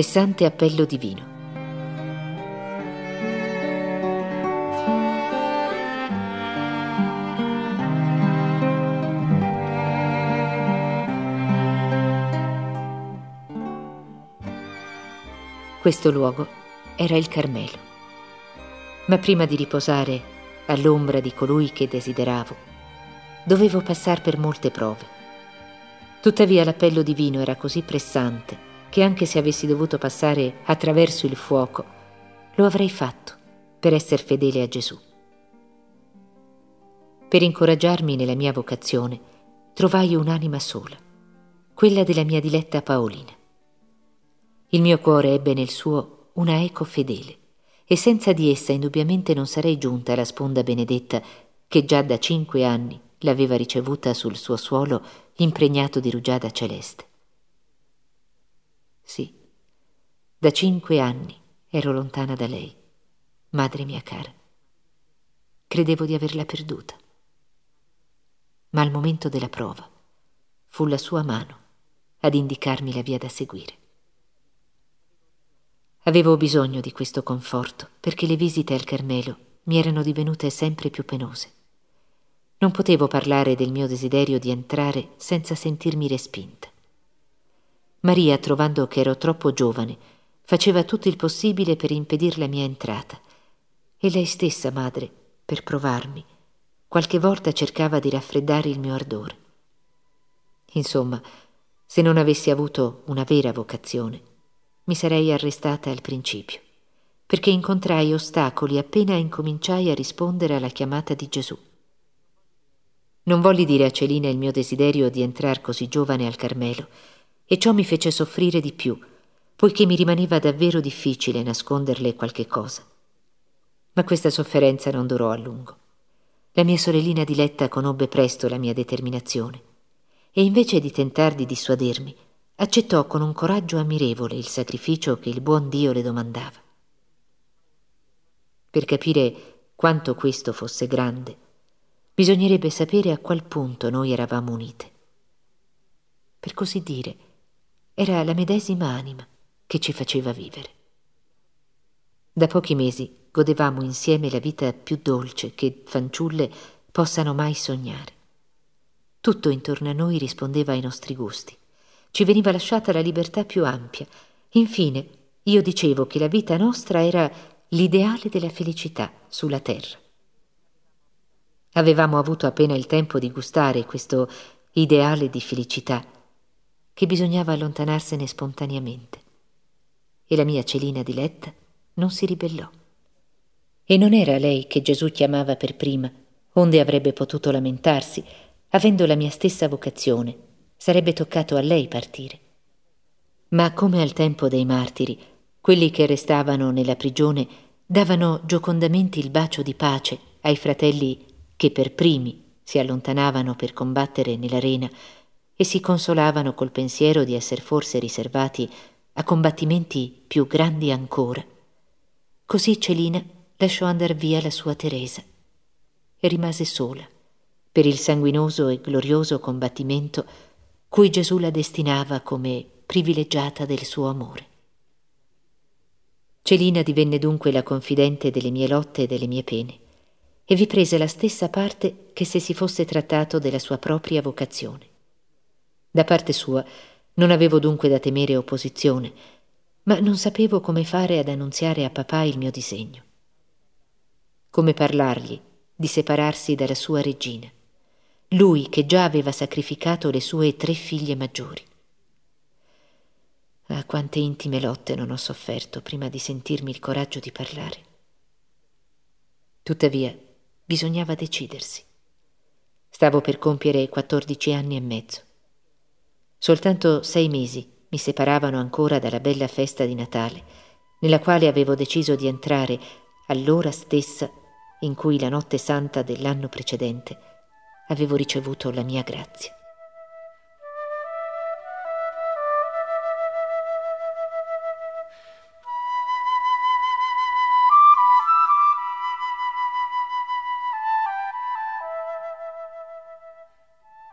Pressante appello divino. Questo luogo era il Carmelo. Ma prima di riposare all'ombra di colui che desideravo, dovevo passare per molte prove. Tuttavia l'appello divino era così pressante che anche se avessi dovuto passare attraverso il fuoco, lo avrei fatto per essere fedele a Gesù. Per incoraggiarmi nella mia vocazione, trovai un'anima sola, quella della mia diletta Paolina. Il mio cuore ebbe nel suo una eco fedele, e senza di essa indubbiamente non sarei giunta alla sponda benedetta che già da cinque anni l'aveva ricevuta sul suo suolo impregnato di rugiada celeste. Sì, da cinque anni ero lontana da lei, madre mia cara. Credevo di averla perduta. Ma al momento della prova fu la sua mano ad indicarmi la via da seguire. Avevo bisogno di questo conforto perché le visite al Carmelo mi erano divenute sempre più penose. Non potevo parlare del mio desiderio di entrare senza sentirmi respinta. Maria, trovando che ero troppo giovane, faceva tutto il possibile per impedir la mia entrata. E lei stessa, madre, per provarmi, qualche volta cercava di raffreddare il mio ardore. Insomma, se non avessi avuto una vera vocazione, mi sarei arrestata al principio, perché incontrai ostacoli appena incominciai a rispondere alla chiamata di Gesù. Non volli dire a Celina il mio desiderio di entrar così giovane al Carmelo, e ciò mi fece soffrire di più, poiché mi rimaneva davvero difficile nasconderle qualche cosa. Ma questa sofferenza non durò a lungo. La mia sorellina diletta conobbe presto la mia determinazione, e invece di tentar di dissuadermi, accettò con un coraggio ammirevole il sacrificio che il buon Dio le domandava. Per capire quanto questo fosse grande, bisognerebbe sapere a qual punto noi eravamo unite. Per così dire, era la medesima anima che ci faceva vivere. Da pochi mesi godevamo insieme la vita più dolce che fanciulle possano mai sognare. Tutto intorno a noi rispondeva ai nostri gusti ci veniva lasciata la libertà più ampia. Infine, io dicevo che la vita nostra era l'ideale della felicità sulla terra. Avevamo avuto appena il tempo di gustare questo ideale di felicità, che bisognava allontanarsene spontaneamente. E la mia celina diletta non si ribellò. E non era lei che Gesù chiamava per prima, onde avrebbe potuto lamentarsi, avendo la mia stessa vocazione sarebbe toccato a lei partire. Ma come al tempo dei martiri, quelli che restavano nella prigione davano giocondamente il bacio di pace ai fratelli che per primi si allontanavano per combattere nell'arena e si consolavano col pensiero di essere forse riservati a combattimenti più grandi ancora. Così Celina lasciò andar via la sua Teresa e rimase sola per il sanguinoso e glorioso combattimento cui Gesù la destinava come privilegiata del suo amore. Celina divenne dunque la confidente delle mie lotte e delle mie pene, e vi prese la stessa parte che se si fosse trattato della sua propria vocazione. Da parte sua non avevo dunque da temere opposizione, ma non sapevo come fare ad annunziare a papà il mio disegno. Come parlargli di separarsi dalla sua regina lui che già aveva sacrificato le sue tre figlie maggiori. Ah, quante intime lotte non ho sofferto prima di sentirmi il coraggio di parlare. Tuttavia, bisognava decidersi. Stavo per compiere quattordici anni e mezzo. Soltanto sei mesi mi separavano ancora dalla bella festa di Natale, nella quale avevo deciso di entrare all'ora stessa in cui la notte santa dell'anno precedente avevo ricevuto la mia grazia.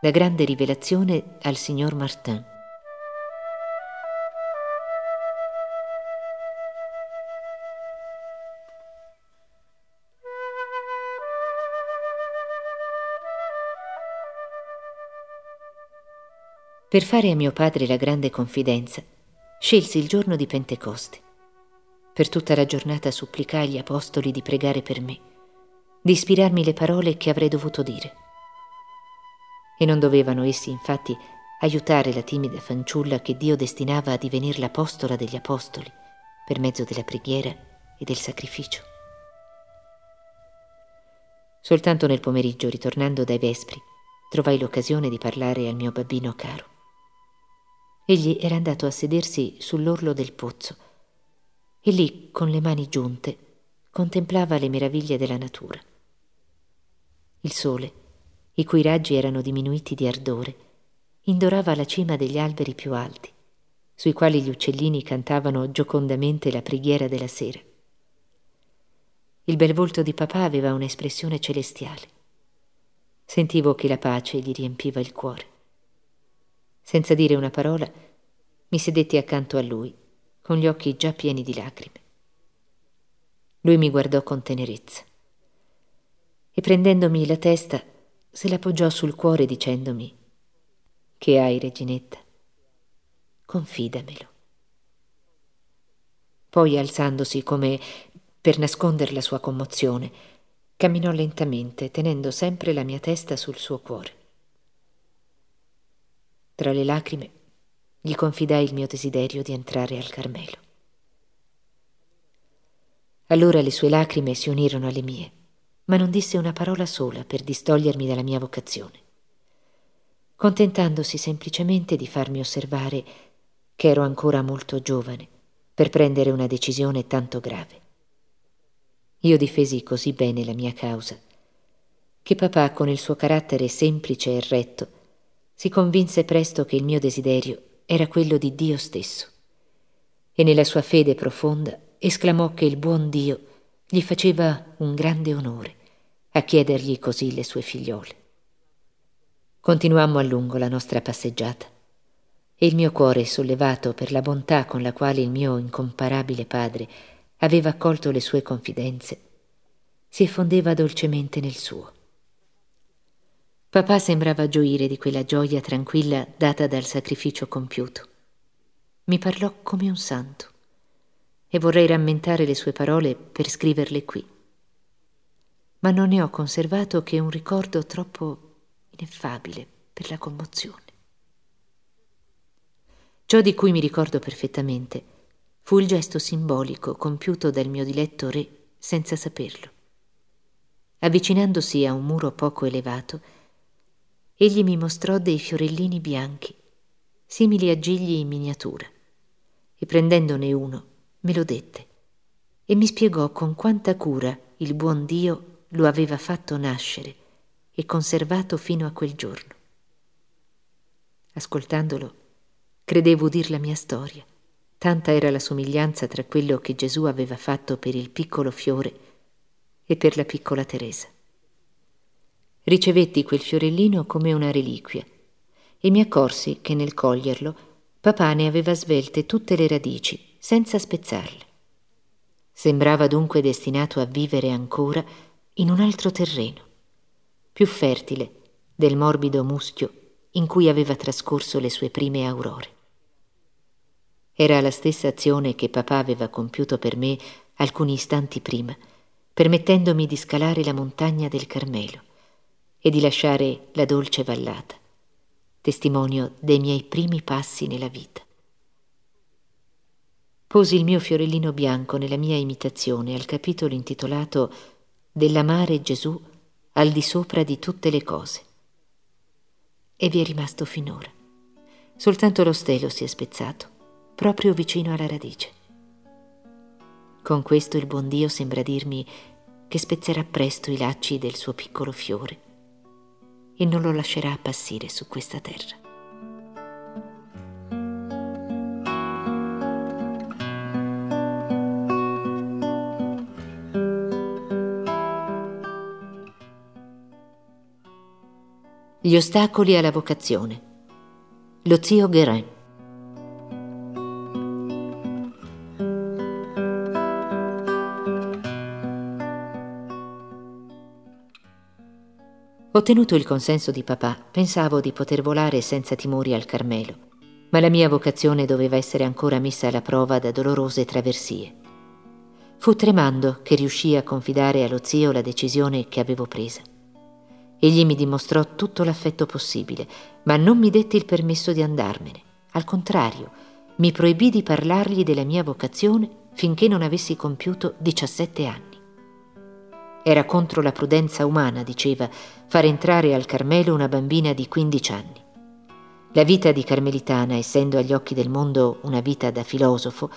La grande rivelazione al signor Martin. Per fare a mio padre la grande confidenza, scelsi il giorno di Pentecoste. Per tutta la giornata supplicai gli apostoli di pregare per me, di ispirarmi le parole che avrei dovuto dire. E non dovevano essi, infatti, aiutare la timida fanciulla che Dio destinava a divenire l'apostola degli apostoli per mezzo della preghiera e del sacrificio. Soltanto nel pomeriggio, ritornando dai vespri, trovai l'occasione di parlare al mio bambino caro. Egli era andato a sedersi sull'orlo del pozzo e lì, con le mani giunte, contemplava le meraviglie della natura. Il sole, i cui raggi erano diminuiti di ardore, indorava la cima degli alberi più alti, sui quali gli uccellini cantavano giocondamente la preghiera della sera. Il bel volto di papà aveva un'espressione celestiale. Sentivo che la pace gli riempiva il cuore. Senza dire una parola, mi sedetti accanto a lui, con gli occhi già pieni di lacrime. Lui mi guardò con tenerezza e prendendomi la testa se la poggiò sul cuore dicendomi Che hai, reginetta? Confidamelo. Poi alzandosi come per nascondere la sua commozione, camminò lentamente, tenendo sempre la mia testa sul suo cuore. Tra le lacrime gli confidai il mio desiderio di entrare al Carmelo. Allora le sue lacrime si unirono alle mie, ma non disse una parola sola per distogliermi dalla mia vocazione, contentandosi semplicemente di farmi osservare che ero ancora molto giovane per prendere una decisione tanto grave. Io difesi così bene la mia causa che papà, con il suo carattere semplice e retto, si convinse presto che il mio desiderio era quello di Dio stesso. E nella sua fede profonda esclamò che il buon Dio gli faceva un grande onore a chiedergli così le sue figliole. Continuammo a lungo la nostra passeggiata e il mio cuore, sollevato per la bontà con la quale il mio incomparabile padre aveva accolto le sue confidenze, si effondeva dolcemente nel suo. Papà sembrava gioire di quella gioia tranquilla data dal sacrificio compiuto. Mi parlò come un santo e vorrei rammentare le sue parole per scriverle qui. Ma non ne ho conservato che un ricordo troppo ineffabile per la commozione. Ciò di cui mi ricordo perfettamente fu il gesto simbolico compiuto dal mio diletto re senza saperlo. Avvicinandosi a un muro poco elevato, egli mi mostrò dei fiorellini bianchi, simili a gigli in miniatura, e prendendone uno me lo dette e mi spiegò con quanta cura il buon Dio lo aveva fatto nascere e conservato fino a quel giorno. Ascoltandolo, credevo udir la mia storia, tanta era la somiglianza tra quello che Gesù aveva fatto per il piccolo fiore e per la piccola Teresa. Ricevetti quel fiorellino come una reliquia e mi accorsi che nel coglierlo papà ne aveva svelte tutte le radici, senza spezzarle. Sembrava dunque destinato a vivere ancora in un altro terreno, più fertile del morbido muschio in cui aveva trascorso le sue prime aurore. Era la stessa azione che papà aveva compiuto per me alcuni istanti prima, permettendomi di scalare la montagna del Carmelo e di lasciare la dolce vallata, testimonio dei miei primi passi nella vita. Posi il mio fiorellino bianco nella mia imitazione al capitolo intitolato Dell'amare Gesù al di sopra di tutte le cose. E vi è rimasto finora. Soltanto lo stelo si è spezzato, proprio vicino alla radice. Con questo il buon Dio sembra dirmi che spezzerà presto i lacci del suo piccolo fiore e non lo lascerà appassire su questa terra. Gli ostacoli alla vocazione. Lo zio Guérin. Ottenuto il consenso di papà, pensavo di poter volare senza timori al Carmelo, ma la mia vocazione doveva essere ancora messa alla prova da dolorose traversie. Fu tremando che riuscii a confidare allo zio la decisione che avevo presa. Egli mi dimostrò tutto l'affetto possibile, ma non mi dette il permesso di andarmene. Al contrario, mi proibì di parlargli della mia vocazione finché non avessi compiuto 17 anni. Era contro la prudenza umana, diceva, far entrare al Carmelo una bambina di 15 anni. La vita di Carmelitana, essendo agli occhi del mondo una vita da filosofo,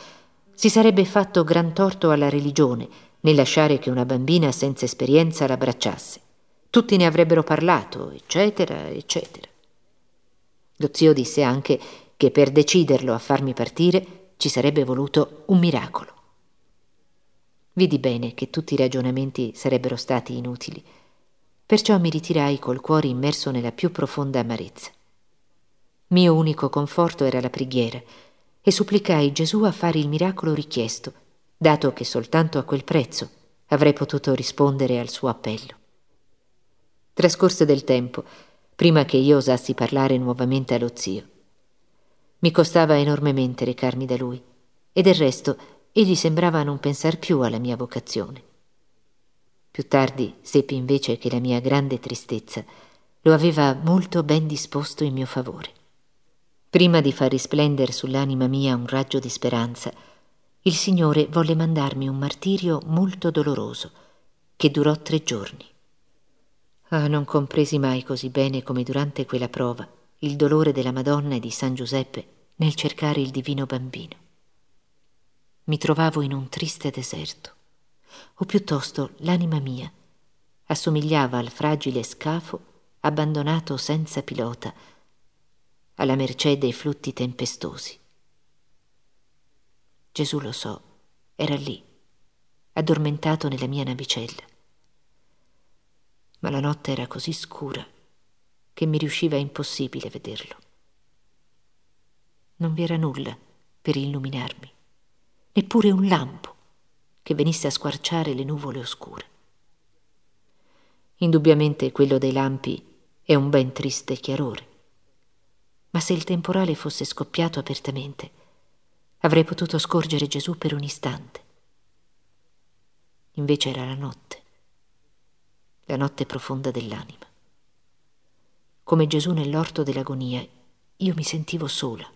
si sarebbe fatto gran torto alla religione nel lasciare che una bambina senza esperienza l'abbracciasse. Tutti ne avrebbero parlato, eccetera, eccetera. Lo zio disse anche che per deciderlo a farmi partire ci sarebbe voluto un miracolo. Vidi bene che tutti i ragionamenti sarebbero stati inutili, perciò mi ritirai col cuore immerso nella più profonda amarezza. Mio unico conforto era la preghiera e supplicai Gesù a fare il miracolo richiesto, dato che soltanto a quel prezzo avrei potuto rispondere al suo appello. Trascorse del tempo prima che io osassi parlare nuovamente allo zio. Mi costava enormemente recarmi da lui e del resto egli sembrava non pensar più alla mia vocazione. Più tardi seppi invece che la mia grande tristezza lo aveva molto ben disposto in mio favore. Prima di far risplendere sull'anima mia un raggio di speranza, il Signore volle mandarmi un martirio molto doloroso, che durò tre giorni. Ah, non compresi mai così bene come durante quella prova il dolore della Madonna e di San Giuseppe nel cercare il divino bambino. Mi trovavo in un triste deserto, o piuttosto l'anima mia assomigliava al fragile scafo abbandonato senza pilota, alla mercé dei flutti tempestosi. Gesù lo so, era lì, addormentato nella mia navicella ma la notte era così scura che mi riusciva impossibile vederlo. Non vi era nulla per illuminarmi, neppure un lampo che venisse a squarciare le nuvole oscure. Indubbiamente quello dei lampi è un ben triste chiarore, ma se il temporale fosse scoppiato apertamente, avrei potuto scorgere Gesù per un istante. Invece era la notte la notte profonda dell'anima. Come Gesù nell'orto dell'agonia, io mi sentivo sola,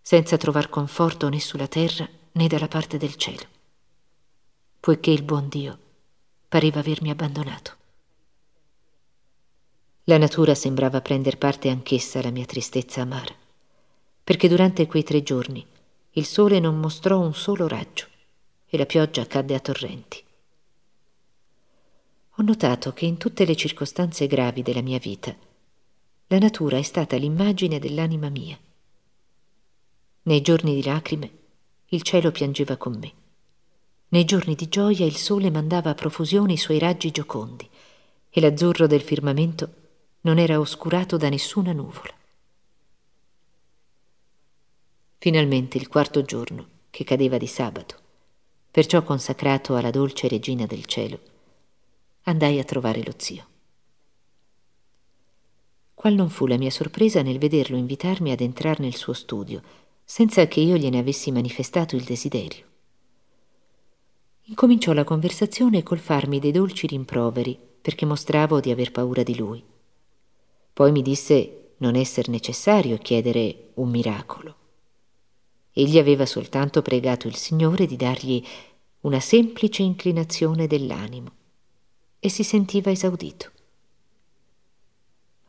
senza trovar conforto né sulla terra né dalla parte del cielo, poiché il buon Dio pareva avermi abbandonato. La natura sembrava prender parte anch'essa alla mia tristezza amara, perché durante quei tre giorni il sole non mostrò un solo raggio e la pioggia cadde a torrenti ho notato che in tutte le circostanze gravi della mia vita la natura è stata l'immagine dell'anima mia. Nei giorni di lacrime il cielo piangeva con me. Nei giorni di gioia il sole mandava a profusione i suoi raggi giocondi e l'azzurro del firmamento non era oscurato da nessuna nuvola. Finalmente il quarto giorno, che cadeva di sabato, perciò consacrato alla dolce regina del cielo, andai a trovare lo zio. Qual non fu la mia sorpresa nel vederlo invitarmi ad entrare nel suo studio, senza che io gliene avessi manifestato il desiderio. Incominciò la conversazione col farmi dei dolci rimproveri, perché mostravo di aver paura di lui. Poi mi disse non esser necessario chiedere un miracolo. Egli aveva soltanto pregato il Signore di dargli una semplice inclinazione dell'animo e si sentiva esaudito.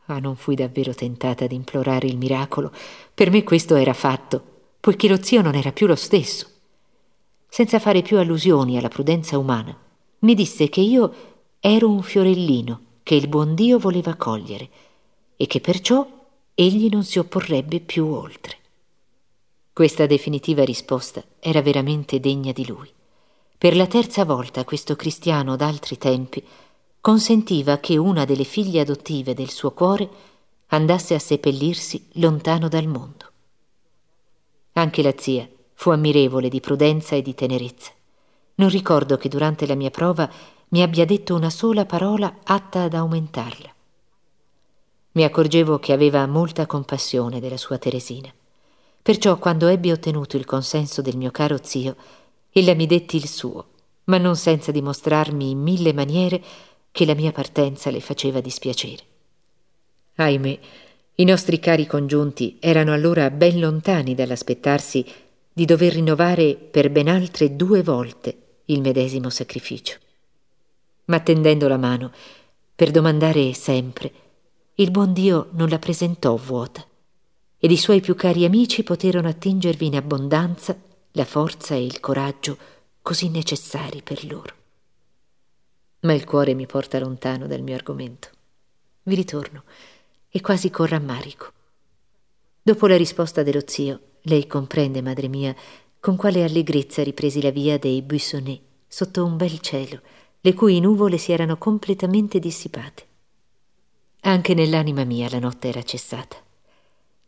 Ah, non fui davvero tentata di implorare il miracolo. Per me questo era fatto, poiché lo zio non era più lo stesso. Senza fare più allusioni alla prudenza umana, mi disse che io ero un fiorellino che il buon Dio voleva cogliere e che perciò egli non si opporrebbe più oltre. Questa definitiva risposta era veramente degna di lui. Per la terza volta questo cristiano d'altri tempi consentiva che una delle figlie adottive del suo cuore andasse a seppellirsi lontano dal mondo. Anche la zia fu ammirevole di prudenza e di tenerezza. Non ricordo che durante la mia prova mi abbia detto una sola parola atta ad aumentarla, Mi accorgevo che aveva molta compassione della sua Teresina. Perciò quando ebbi ottenuto il consenso del mio caro zio, ella mi detti il suo, ma non senza dimostrarmi in mille maniere che la mia partenza le faceva dispiacere. Ahimè, i nostri cari congiunti erano allora ben lontani dall'aspettarsi di dover rinnovare per ben altre due volte il medesimo sacrificio. Ma tendendo la mano per domandare sempre, il buon Dio non la presentò vuota ed i suoi più cari amici poterono attingervi in abbondanza la forza e il coraggio così necessari per loro. Ma il cuore mi porta lontano dal mio argomento. Vi ritorno e quasi con rammarico. Dopo la risposta dello zio, lei comprende, madre mia, con quale allegrezza ripresi la via dei Buissonnet sotto un bel cielo, le cui nuvole si erano completamente dissipate. Anche nell'anima mia la notte era cessata.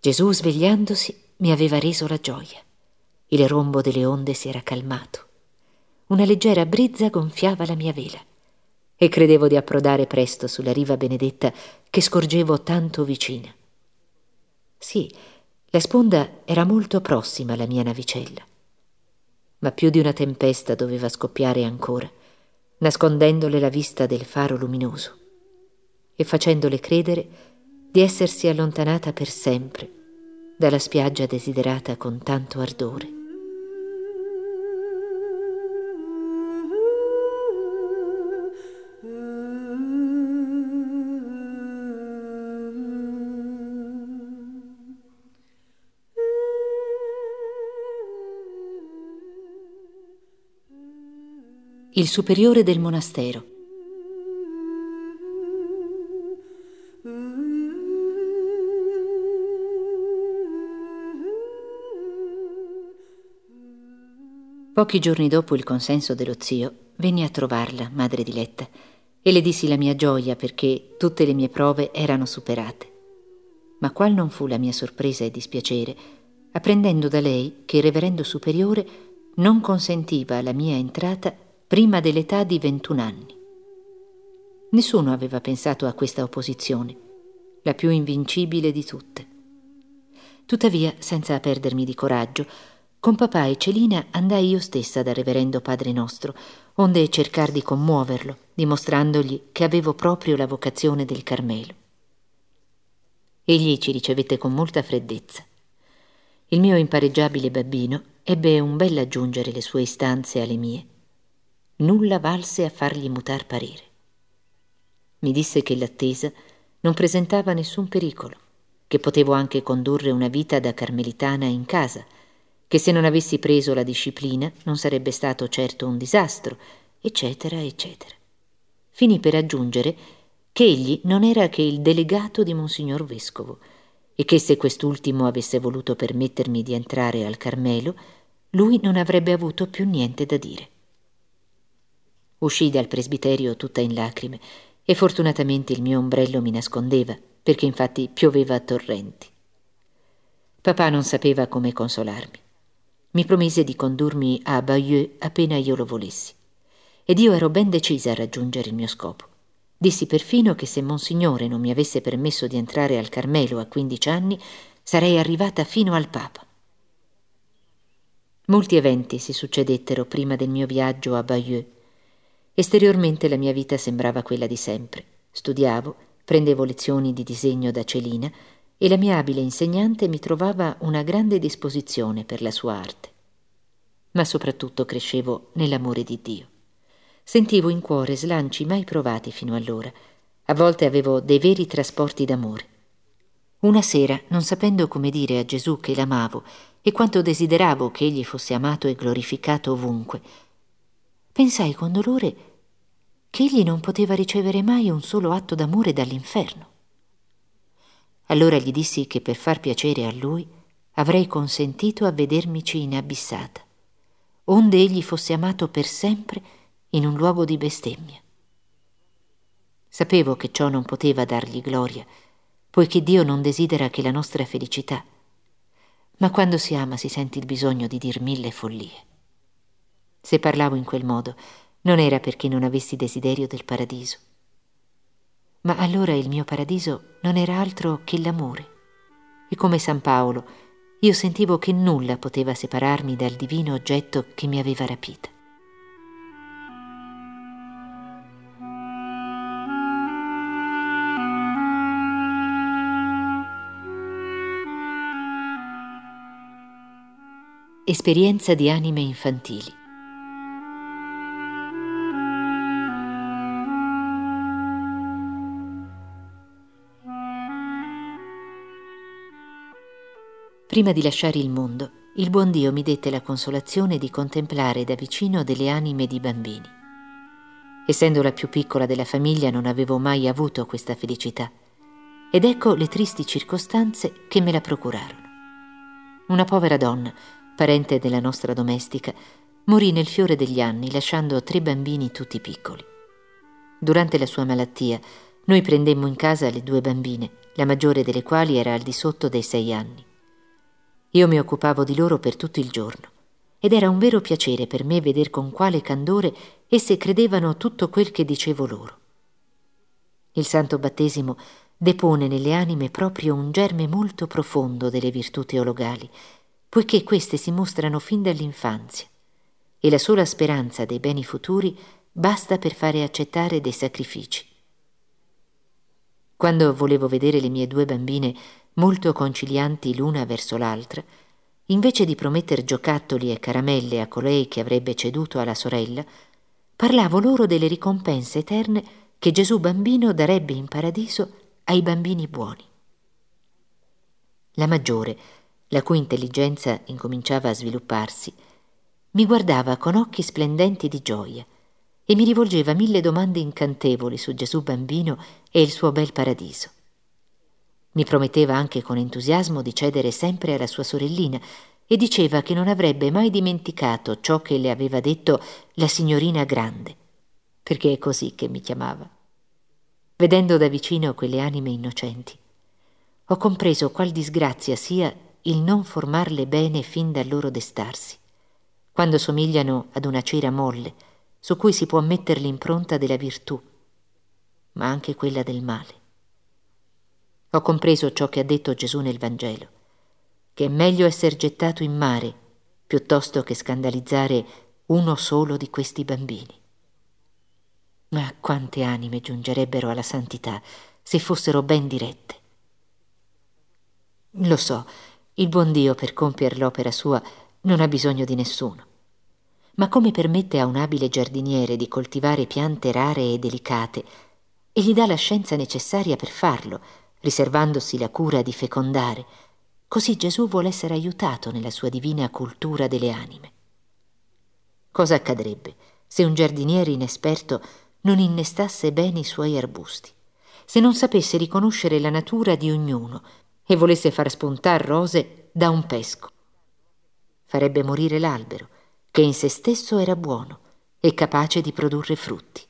Gesù, svegliandosi, mi aveva reso la gioia. Il rombo delle onde si era calmato. Una leggera brizza gonfiava la mia vela e credevo di approdare presto sulla riva benedetta che scorgevo tanto vicina. Sì, la sponda era molto prossima alla mia navicella, ma più di una tempesta doveva scoppiare ancora, nascondendole la vista del faro luminoso e facendole credere di essersi allontanata per sempre dalla spiaggia desiderata con tanto ardore. Il superiore del monastero. Pochi giorni dopo il consenso dello zio, venni a trovarla, madre diletta, e le dissi la mia gioia perché tutte le mie prove erano superate. Ma qual non fu la mia sorpresa e dispiacere, apprendendo da lei che il reverendo superiore non consentiva la mia entrata prima dell'età di 21 anni. Nessuno aveva pensato a questa opposizione, la più invincibile di tutte. Tuttavia, senza perdermi di coraggio, con papà e Celina andai io stessa dal reverendo Padre nostro, onde cercar di commuoverlo, dimostrandogli che avevo proprio la vocazione del Carmelo. Egli ci ricevette con molta freddezza. Il mio impareggiabile babbino ebbe un bel aggiungere le sue istanze alle mie nulla valse a fargli mutar parere. Mi disse che l'attesa non presentava nessun pericolo, che potevo anche condurre una vita da carmelitana in casa, che se non avessi preso la disciplina non sarebbe stato certo un disastro, eccetera, eccetera. Finì per aggiungere che egli non era che il delegato di Monsignor Vescovo e che se quest'ultimo avesse voluto permettermi di entrare al Carmelo, lui non avrebbe avuto più niente da dire. Uscii dal presbiterio tutta in lacrime e fortunatamente il mio ombrello mi nascondeva, perché infatti pioveva a torrenti. Papà non sapeva come consolarmi. Mi promise di condurmi a Bayeux appena io lo volessi. Ed io ero ben decisa a raggiungere il mio scopo. Dissi perfino che se Monsignore non mi avesse permesso di entrare al Carmelo a quindici anni, sarei arrivata fino al Papa. Molti eventi si succedettero prima del mio viaggio a Bayeux Esteriormente la mia vita sembrava quella di sempre. Studiavo, prendevo lezioni di disegno da Celina e la mia abile insegnante mi trovava una grande disposizione per la sua arte. Ma soprattutto crescevo nell'amore di Dio. Sentivo in cuore slanci mai provati fino allora. A volte avevo dei veri trasporti d'amore. Una sera, non sapendo come dire a Gesù che l'amavo e quanto desideravo che egli fosse amato e glorificato ovunque, pensai con dolore che egli non poteva ricevere mai un solo atto d'amore dall'inferno. Allora gli dissi che per far piacere a lui avrei consentito a vedermici inabissata, onde egli fosse amato per sempre in un luogo di bestemmia. Sapevo che ciò non poteva dargli gloria, poiché Dio non desidera che la nostra felicità, ma quando si ama si sente il bisogno di dir mille follie. Se parlavo in quel modo, non era perché non avessi desiderio del paradiso, Ma allora il mio paradiso non era altro che l'amore. E come San Paolo, io sentivo che nulla poteva separarmi dal divino oggetto che mi aveva rapita. Esperienza di anime infantili. Prima di lasciare il mondo, il buon Dio mi dette la consolazione di contemplare da vicino delle anime di bambini. Essendo la più piccola della famiglia non avevo mai avuto questa felicità ed ecco le tristi circostanze che me la procurarono. Una povera donna, parente della nostra domestica, morì nel fiore degli anni lasciando tre bambini tutti piccoli. Durante la sua malattia noi prendemmo in casa le due bambine, la maggiore delle quali era al di sotto dei sei anni. Io mi occupavo di loro per tutto il giorno ed era un vero piacere per me veder con quale candore esse credevano tutto quel che dicevo loro. Il santo battesimo depone nelle anime proprio un germe molto profondo delle virtù teologali poiché queste si mostrano fin dall'infanzia e la sola speranza dei beni futuri basta per fare accettare dei sacrifici. Quando volevo vedere le mie due bambine molto concilianti l'una verso l'altra, invece di prometter giocattoli e caramelle a colei che avrebbe ceduto alla sorella, parlavo loro delle ricompense eterne che Gesù bambino darebbe in paradiso ai bambini buoni. La maggiore, la cui intelligenza incominciava a svilupparsi, mi guardava con occhi splendenti di gioia e mi rivolgeva mille domande incantevoli su Gesù bambino e il suo bel paradiso. Mi prometteva anche con entusiasmo di cedere sempre alla sua sorellina e diceva che non avrebbe mai dimenticato ciò che le aveva detto la signorina grande, perché è così che mi chiamava. Vedendo da vicino quelle anime innocenti, ho compreso qual disgrazia sia il non formarle bene fin dal loro destarsi, quando somigliano ad una cera molle su cui si può mettere l'impronta della virtù, ma anche quella del male. Ho compreso ciò che ha detto Gesù nel Vangelo, che è meglio essere gettato in mare piuttosto che scandalizzare uno solo di questi bambini. Ma quante anime giungerebbero alla santità se fossero ben dirette. Lo so, il buon Dio per compiere l'opera sua non ha bisogno di nessuno. Ma come permette a un abile giardiniere di coltivare piante rare e delicate e gli dà la scienza necessaria per farlo, riservandosi la cura di fecondare, così Gesù vuole essere aiutato nella sua divina cultura delle anime. Cosa accadrebbe se un giardiniere inesperto non innestasse bene i suoi arbusti, se non sapesse riconoscere la natura di ognuno e volesse far spuntar rose da un pesco. Farebbe morire l'albero, che in se stesso era buono e capace di produrre frutti.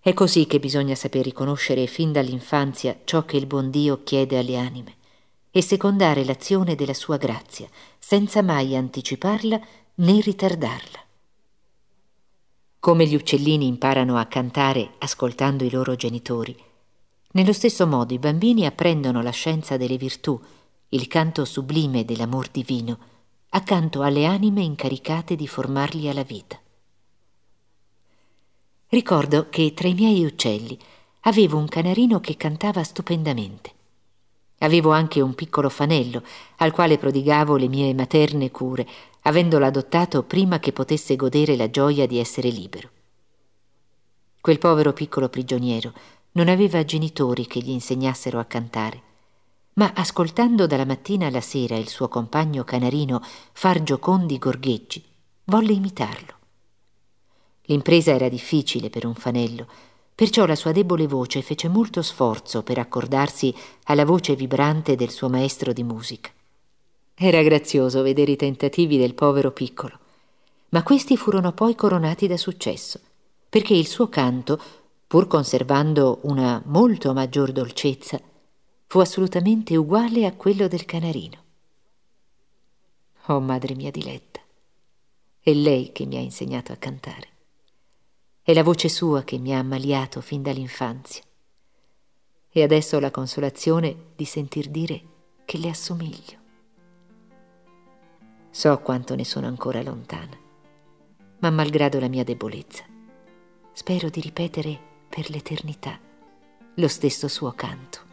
È così che bisogna saper riconoscere fin dall'infanzia ciò che il buon Dio chiede alle anime e secondare l'azione della sua grazia, senza mai anticiparla né ritardarla. Come gli uccellini imparano a cantare ascoltando i loro genitori, nello stesso modo i bambini apprendono la scienza delle virtù, il canto sublime dell'amor divino, accanto alle anime incaricate di formarli alla vita. Ricordo che tra i miei uccelli avevo un canarino che cantava stupendamente. Avevo anche un piccolo fanello al quale prodigavo le mie materne cure, avendolo adottato prima che potesse godere la gioia di essere libero. Quel povero piccolo prigioniero non aveva genitori che gli insegnassero a cantare, ma ascoltando dalla mattina alla sera il suo compagno canarino far giocondi gorgheggi, volle imitarlo. L'impresa era difficile per un fanello, perciò la sua debole voce fece molto sforzo per accordarsi alla voce vibrante del suo maestro di musica. Era grazioso vedere i tentativi del povero piccolo, ma questi furono poi coronati da successo, perché il suo canto pur conservando una molto maggior dolcezza, fu assolutamente uguale a quello del canarino. Oh madre mia diletta, è lei che mi ha insegnato a cantare. È la voce sua che mi ha ammaliato fin dall'infanzia. E adesso ho la consolazione di sentir dire che le assomiglio. So quanto ne sono ancora lontana, ma malgrado la mia debolezza, spero di ripetere per l'eternità lo stesso suo canto.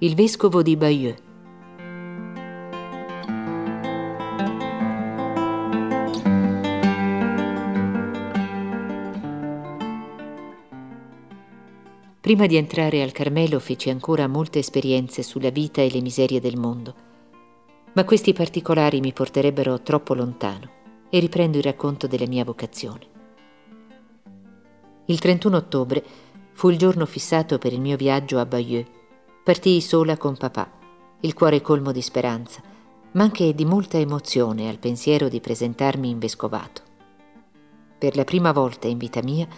Il vescovo di Bayeux. Prima di entrare al Carmelo feci ancora molte esperienze sulla vita e le miserie del mondo, ma questi particolari mi porterebbero troppo lontano e riprendo il racconto della mia vocazione. Il 31 ottobre fu il giorno fissato per il mio viaggio a Bayeux Partii sola con papà, il cuore colmo di speranza, ma anche di molta emozione al pensiero di presentarmi in vescovato. Per la prima volta in vita mia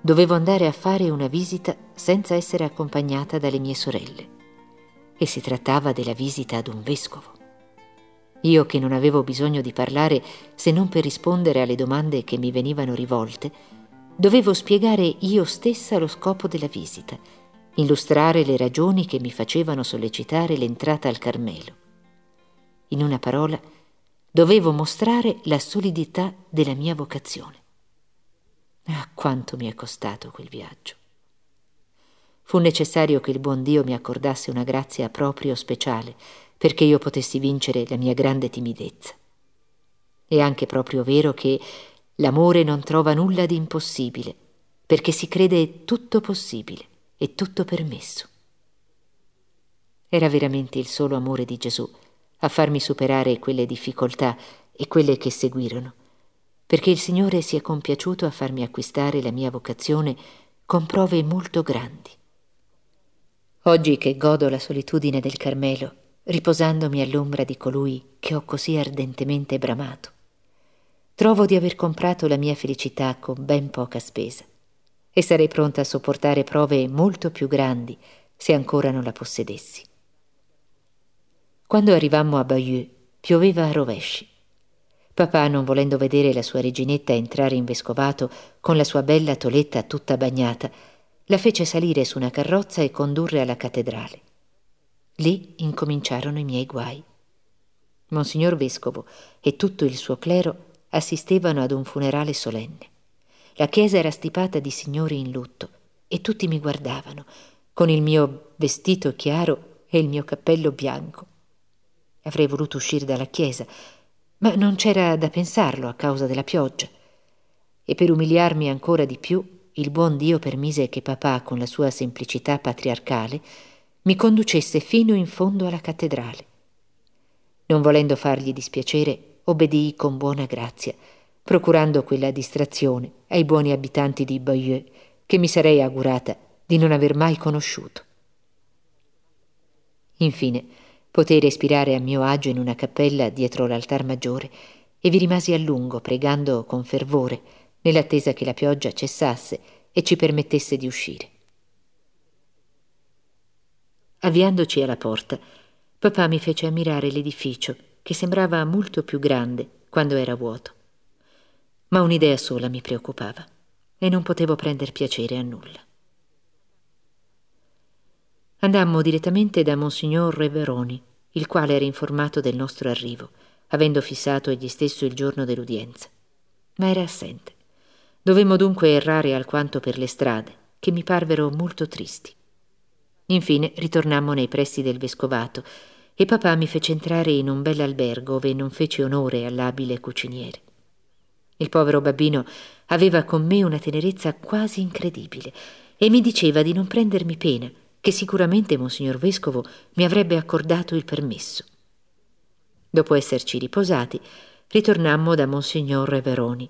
dovevo andare a fare una visita senza essere accompagnata dalle mie sorelle. E si trattava della visita ad un vescovo. Io che non avevo bisogno di parlare se non per rispondere alle domande che mi venivano rivolte, dovevo spiegare io stessa lo scopo della visita illustrare le ragioni che mi facevano sollecitare l'entrata al Carmelo. In una parola, dovevo mostrare la solidità della mia vocazione. Ah, quanto mi è costato quel viaggio. Fu necessario che il buon Dio mi accordasse una grazia proprio speciale perché io potessi vincere la mia grande timidezza. È anche proprio vero che l'amore non trova nulla di impossibile, perché si crede tutto possibile e tutto permesso. Era veramente il solo amore di Gesù a farmi superare quelle difficoltà e quelle che seguirono, perché il Signore si è compiaciuto a farmi acquistare la mia vocazione con prove molto grandi. Oggi che godo la solitudine del Carmelo, riposandomi all'ombra di colui che ho così ardentemente bramato, trovo di aver comprato la mia felicità con ben poca spesa e sarei pronta a sopportare prove molto più grandi se ancora non la possedessi. Quando arrivammo a Bayeux, pioveva a rovesci. Papà, non volendo vedere la sua reginetta entrare in vescovato con la sua bella toletta tutta bagnata, la fece salire su una carrozza e condurre alla cattedrale. Lì incominciarono i miei guai. Monsignor Vescovo e tutto il suo clero assistevano ad un funerale solenne. La chiesa era stipata di signori in lutto e tutti mi guardavano, con il mio vestito chiaro e il mio cappello bianco. Avrei voluto uscire dalla chiesa, ma non c'era da pensarlo a causa della pioggia. E per umiliarmi ancora di più, il buon Dio permise che papà, con la sua semplicità patriarcale, mi conducesse fino in fondo alla cattedrale. Non volendo fargli dispiacere, obbedii con buona grazia procurando quella distrazione ai buoni abitanti di Bayeux che mi sarei augurata di non aver mai conosciuto. Infine, potei respirare a mio agio in una cappella dietro l'altar maggiore e vi rimasi a lungo pregando con fervore nell'attesa che la pioggia cessasse e ci permettesse di uscire. Avviandoci alla porta, papà mi fece ammirare l'edificio che sembrava molto più grande quando era vuoto ma un'idea sola mi preoccupava e non potevo prender piacere a nulla. Andammo direttamente da Monsignor Reveroni, il quale era informato del nostro arrivo, avendo fissato egli stesso il giorno dell'udienza. Ma era assente. Dovemmo dunque errare alquanto per le strade, che mi parvero molto tristi. Infine ritornammo nei pressi del vescovato e papà mi fece entrare in un bel albergo ove non fece onore all'abile cuciniere. Il povero babbino aveva con me una tenerezza quasi incredibile e mi diceva di non prendermi pena, che sicuramente Monsignor Vescovo mi avrebbe accordato il permesso. Dopo esserci riposati, ritornammo da Monsignor Reveroni.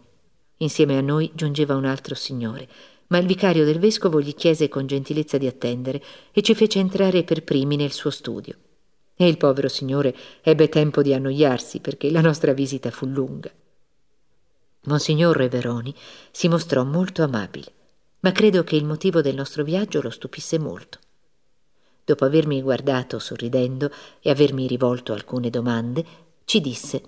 Insieme a noi giungeva un altro signore, ma il vicario del vescovo gli chiese con gentilezza di attendere e ci fece entrare per primi nel suo studio. E il povero signore ebbe tempo di annoiarsi perché la nostra visita fu lunga. Monsignor Reveroni si mostrò molto amabile. ma credo che il motivo del nostro viaggio lo stupisse molto. Dopo avermi guardato sorridendo e avermi rivolto alcune domande, ci disse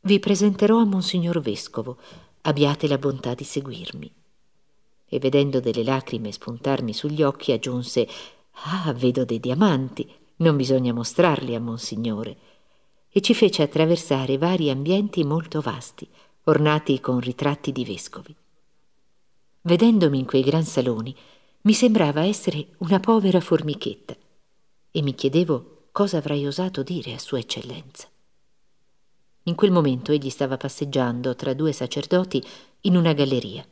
Vi presenterò a Monsignor Vescovo, abbiate la bontà di seguirmi. E vedendo delle lacrime spuntarmi sugli occhi, aggiunse Ah, vedo dei diamanti, non bisogna mostrarli a Monsignore. E ci fece attraversare vari ambienti molto vasti, ornati con ritratti di vescovi. Vedendomi in quei gran saloni, mi sembrava essere una povera formichetta e mi chiedevo cosa avrei osato dire a Sua Eccellenza. In quel momento egli stava passeggiando tra due sacerdoti in una galleria.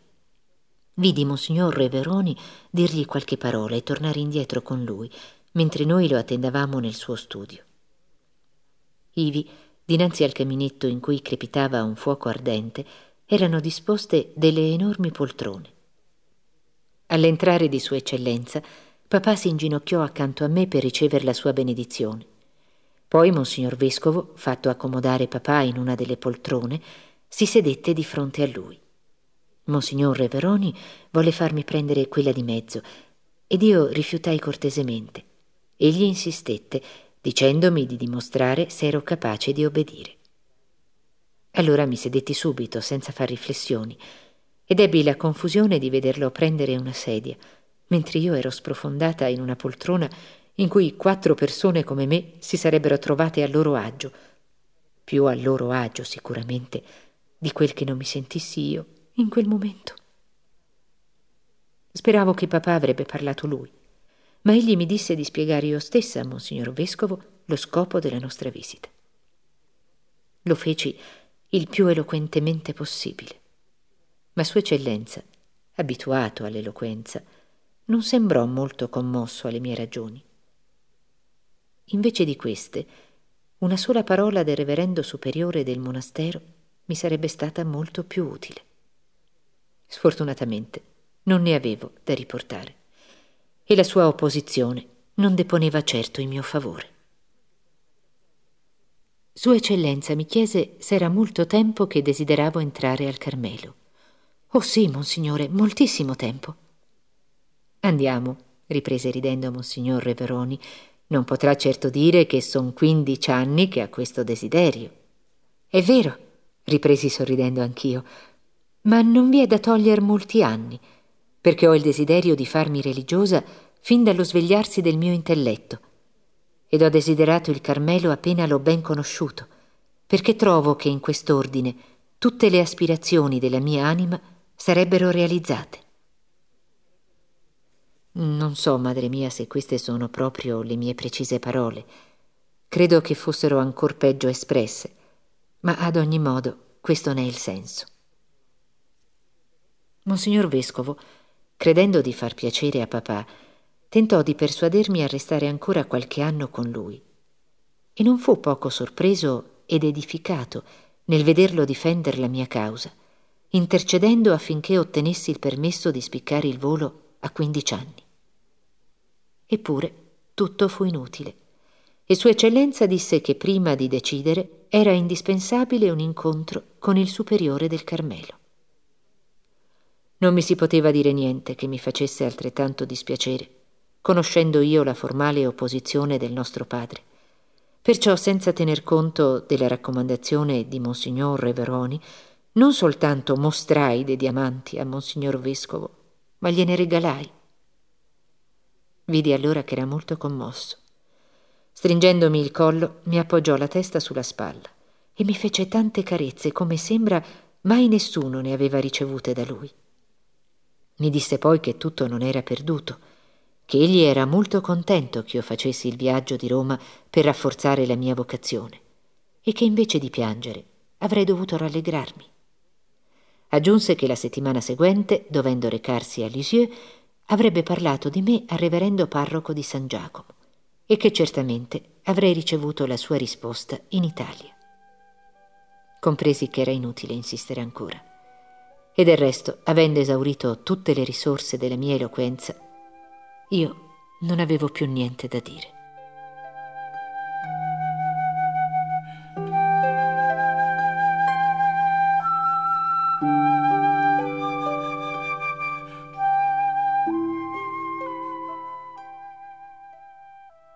Vidi Monsignor Reveroni dirgli qualche parola e tornare indietro con lui, mentre noi lo attendavamo nel suo studio. Ivi, dinanzi al caminetto in cui crepitava un fuoco ardente, erano disposte delle enormi poltrone. All'entrare di Sua Eccellenza, papà si inginocchiò accanto a me per ricevere la sua benedizione. Poi Monsignor Vescovo, fatto accomodare papà in una delle poltrone, si sedette di fronte a lui. Monsignor Reveroni volle farmi prendere quella di mezzo ed io rifiutai cortesemente. Egli insistette, dicendomi di dimostrare se ero capace di obbedire. Allora mi sedetti subito, senza far riflessioni, ed ebbi la confusione di vederlo prendere una sedia, mentre io ero sprofondata in una poltrona in cui quattro persone come me si sarebbero trovate a loro agio, più a loro agio sicuramente di quel che non mi sentissi io in quel momento. Speravo che papà avrebbe parlato lui, ma egli mi disse di spiegare io stessa a Monsignor Vescovo lo scopo della nostra visita. Lo feci il più eloquentemente possibile ma Sua Eccellenza, abituato all'eloquenza, non sembrò molto commosso alle mie ragioni. Invece di queste, una sola parola del reverendo superiore del monastero mi sarebbe stata molto più utile. Sfortunatamente non ne avevo da riportare e la sua opposizione non deponeva certo in mio favore. Sua Eccellenza mi chiese se era molto tempo che desideravo entrare al Carmelo. Oh sì, monsignore, moltissimo tempo. Andiamo, riprese ridendo monsignor Reveroni. Non potrà certo dire che son quindici anni che ha questo desiderio. È vero, ripresi sorridendo anch'io, ma non vi è da toglier molti anni, perché ho il desiderio di farmi religiosa fin dallo svegliarsi del mio intelletto. Ed ho desiderato il Carmelo appena l'ho ben conosciuto, perché trovo che in quest'ordine tutte le aspirazioni della mia anima sarebbero realizzate. Non so, madre mia, se queste sono proprio le mie precise parole. Credo che fossero ancor peggio espresse, ma ad ogni modo questo ne è il senso. Monsignor Vescovo, credendo di far piacere a papà, tentò di persuadermi a restare ancora qualche anno con lui. E non fu poco sorpreso ed edificato nel vederlo difendere la mia causa intercedendo affinché ottenessi il permesso di spiccare il volo a 15 anni. Eppure tutto fu inutile e Sua Eccellenza disse che prima di decidere era indispensabile un incontro con il superiore del Carmelo. Non mi si poteva dire niente che mi facesse altrettanto dispiacere, conoscendo io la formale opposizione del nostro padre. Perciò, senza tener conto della raccomandazione di Monsignor Reveroni, non soltanto mostrai dei diamanti a Monsignor Vescovo, ma gliene regalai. Vidi allora che era molto commosso. Stringendomi il collo, mi appoggiò la testa sulla spalla e mi fece tante carezze come sembra mai nessuno ne aveva ricevute da lui. Mi disse poi che tutto non era perduto, che egli era molto contento che io facessi il viaggio di Roma per rafforzare la mia vocazione e che invece di piangere avrei dovuto rallegrarmi. Aggiunse che la settimana seguente, dovendo recarsi a Lisieux, avrebbe parlato di me al reverendo parroco di San Giacomo e che certamente avrei ricevuto la sua risposta in Italia. Compresi che era inutile insistere ancora. E del resto, avendo esaurito tutte le risorse della mia eloquenza, io non avevo più niente da dire.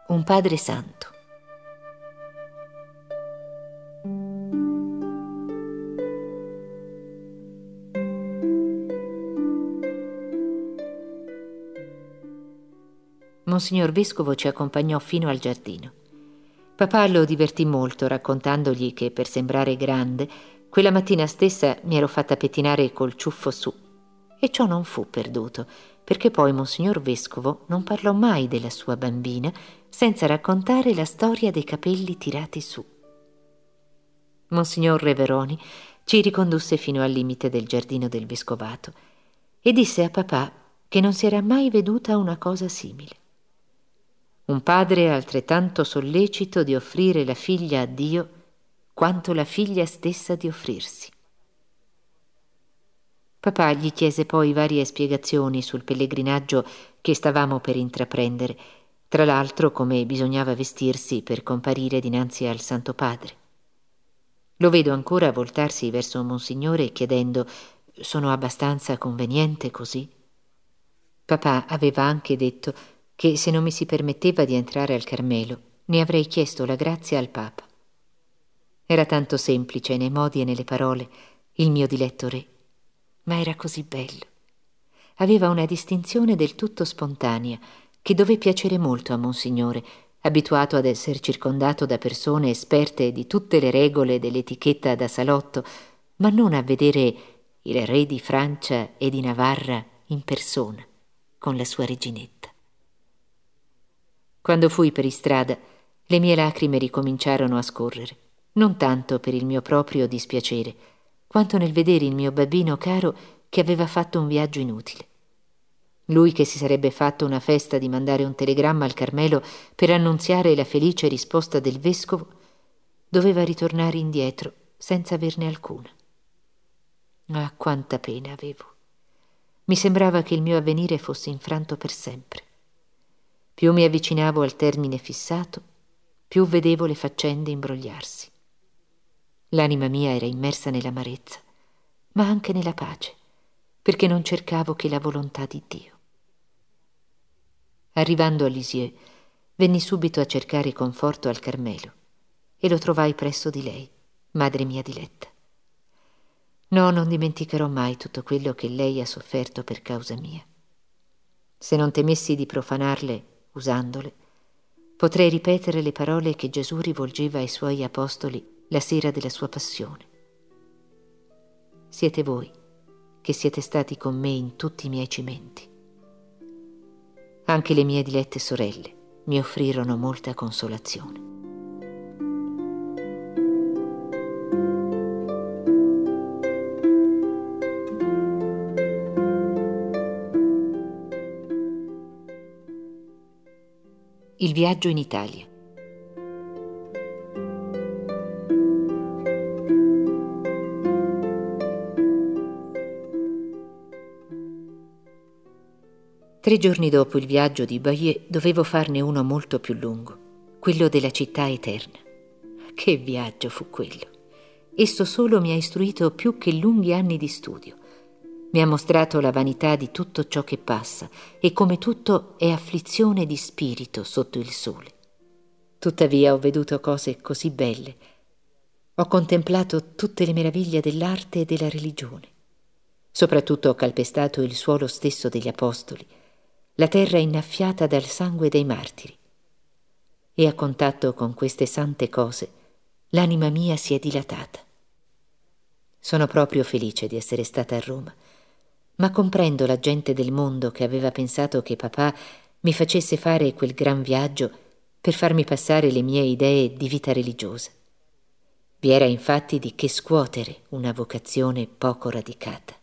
Un Padre Santo. Monsignor Vescovo ci accompagnò fino al giardino. Papà lo divertì molto raccontandogli che per sembrare grande, quella mattina stessa mi ero fatta pettinare col ciuffo su. E ciò non fu perduto, perché poi Monsignor Vescovo non parlò mai della sua bambina senza raccontare la storia dei capelli tirati su. Monsignor Reveroni ci ricondusse fino al limite del giardino del vescovato e disse a papà che non si era mai veduta una cosa simile un padre altrettanto sollecito di offrire la figlia a Dio quanto la figlia stessa di offrirsi. Papà gli chiese poi varie spiegazioni sul pellegrinaggio che stavamo per intraprendere, tra l'altro come bisognava vestirsi per comparire dinanzi al Santo Padre. Lo vedo ancora voltarsi verso Monsignore chiedendo sono abbastanza conveniente così? Papà aveva anche detto che se non mi si permetteva di entrare al Carmelo, ne avrei chiesto la grazia al Papa. Era tanto semplice nei modi e nelle parole il mio diletto re, ma era così bello. Aveva una distinzione del tutto spontanea che dové piacere molto a Monsignore, abituato ad essere circondato da persone esperte di tutte le regole dell'etichetta da salotto, ma non a vedere il re di Francia e di Navarra in persona, con la sua reginetta. Quando fui per istrada, le mie lacrime ricominciarono a scorrere, non tanto per il mio proprio dispiacere, quanto nel vedere il mio bambino caro che aveva fatto un viaggio inutile. Lui che si sarebbe fatto una festa di mandare un telegramma al Carmelo per annunziare la felice risposta del vescovo, doveva ritornare indietro senza averne alcuna. Ah, quanta pena avevo. Mi sembrava che il mio avvenire fosse infranto per sempre. Più mi avvicinavo al termine fissato, più vedevo le faccende imbrogliarsi. L'anima mia era immersa nell'amarezza, ma anche nella pace, perché non cercavo che la volontà di Dio. Arrivando a Lisieux, venni subito a cercare conforto al Carmelo e lo trovai presso di lei, madre mia diletta. No, non dimenticherò mai tutto quello che lei ha sofferto per causa mia. Se non temessi di profanarle usandole, potrei ripetere le parole che Gesù rivolgeva ai suoi apostoli la sera della sua passione. Siete voi che siete stati con me in tutti i miei cimenti. Anche le mie dilette sorelle mi offrirono molta consolazione. Il viaggio in Italia. Tre giorni dopo il viaggio di Bayeux dovevo farne uno molto più lungo, quello della città eterna. Che viaggio fu quello! Esso solo mi ha istruito più che lunghi anni di studio mi ha mostrato la vanità di tutto ciò che passa e come tutto è afflizione di spirito sotto il sole. Tuttavia ho veduto cose così belle. Ho contemplato tutte le meraviglie dell'arte e della religione. Soprattutto ho calpestato il suolo stesso degli apostoli, la terra innaffiata dal sangue dei martiri. E a contatto con queste sante cose, l'anima mia si è dilatata. Sono proprio felice di essere stata a Roma ma comprendo la gente del mondo che aveva pensato che papà mi facesse fare quel gran viaggio per farmi passare le mie idee di vita religiosa. Vi era infatti di che scuotere una vocazione poco radicata.